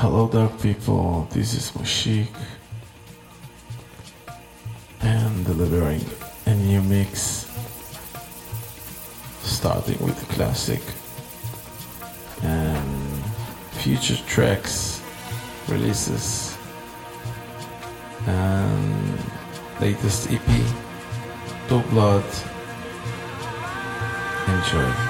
Hello, dark people. This is Moshic, and delivering a new mix, starting with the classic and future tracks, releases, and latest EP, Dope Blood. Enjoy.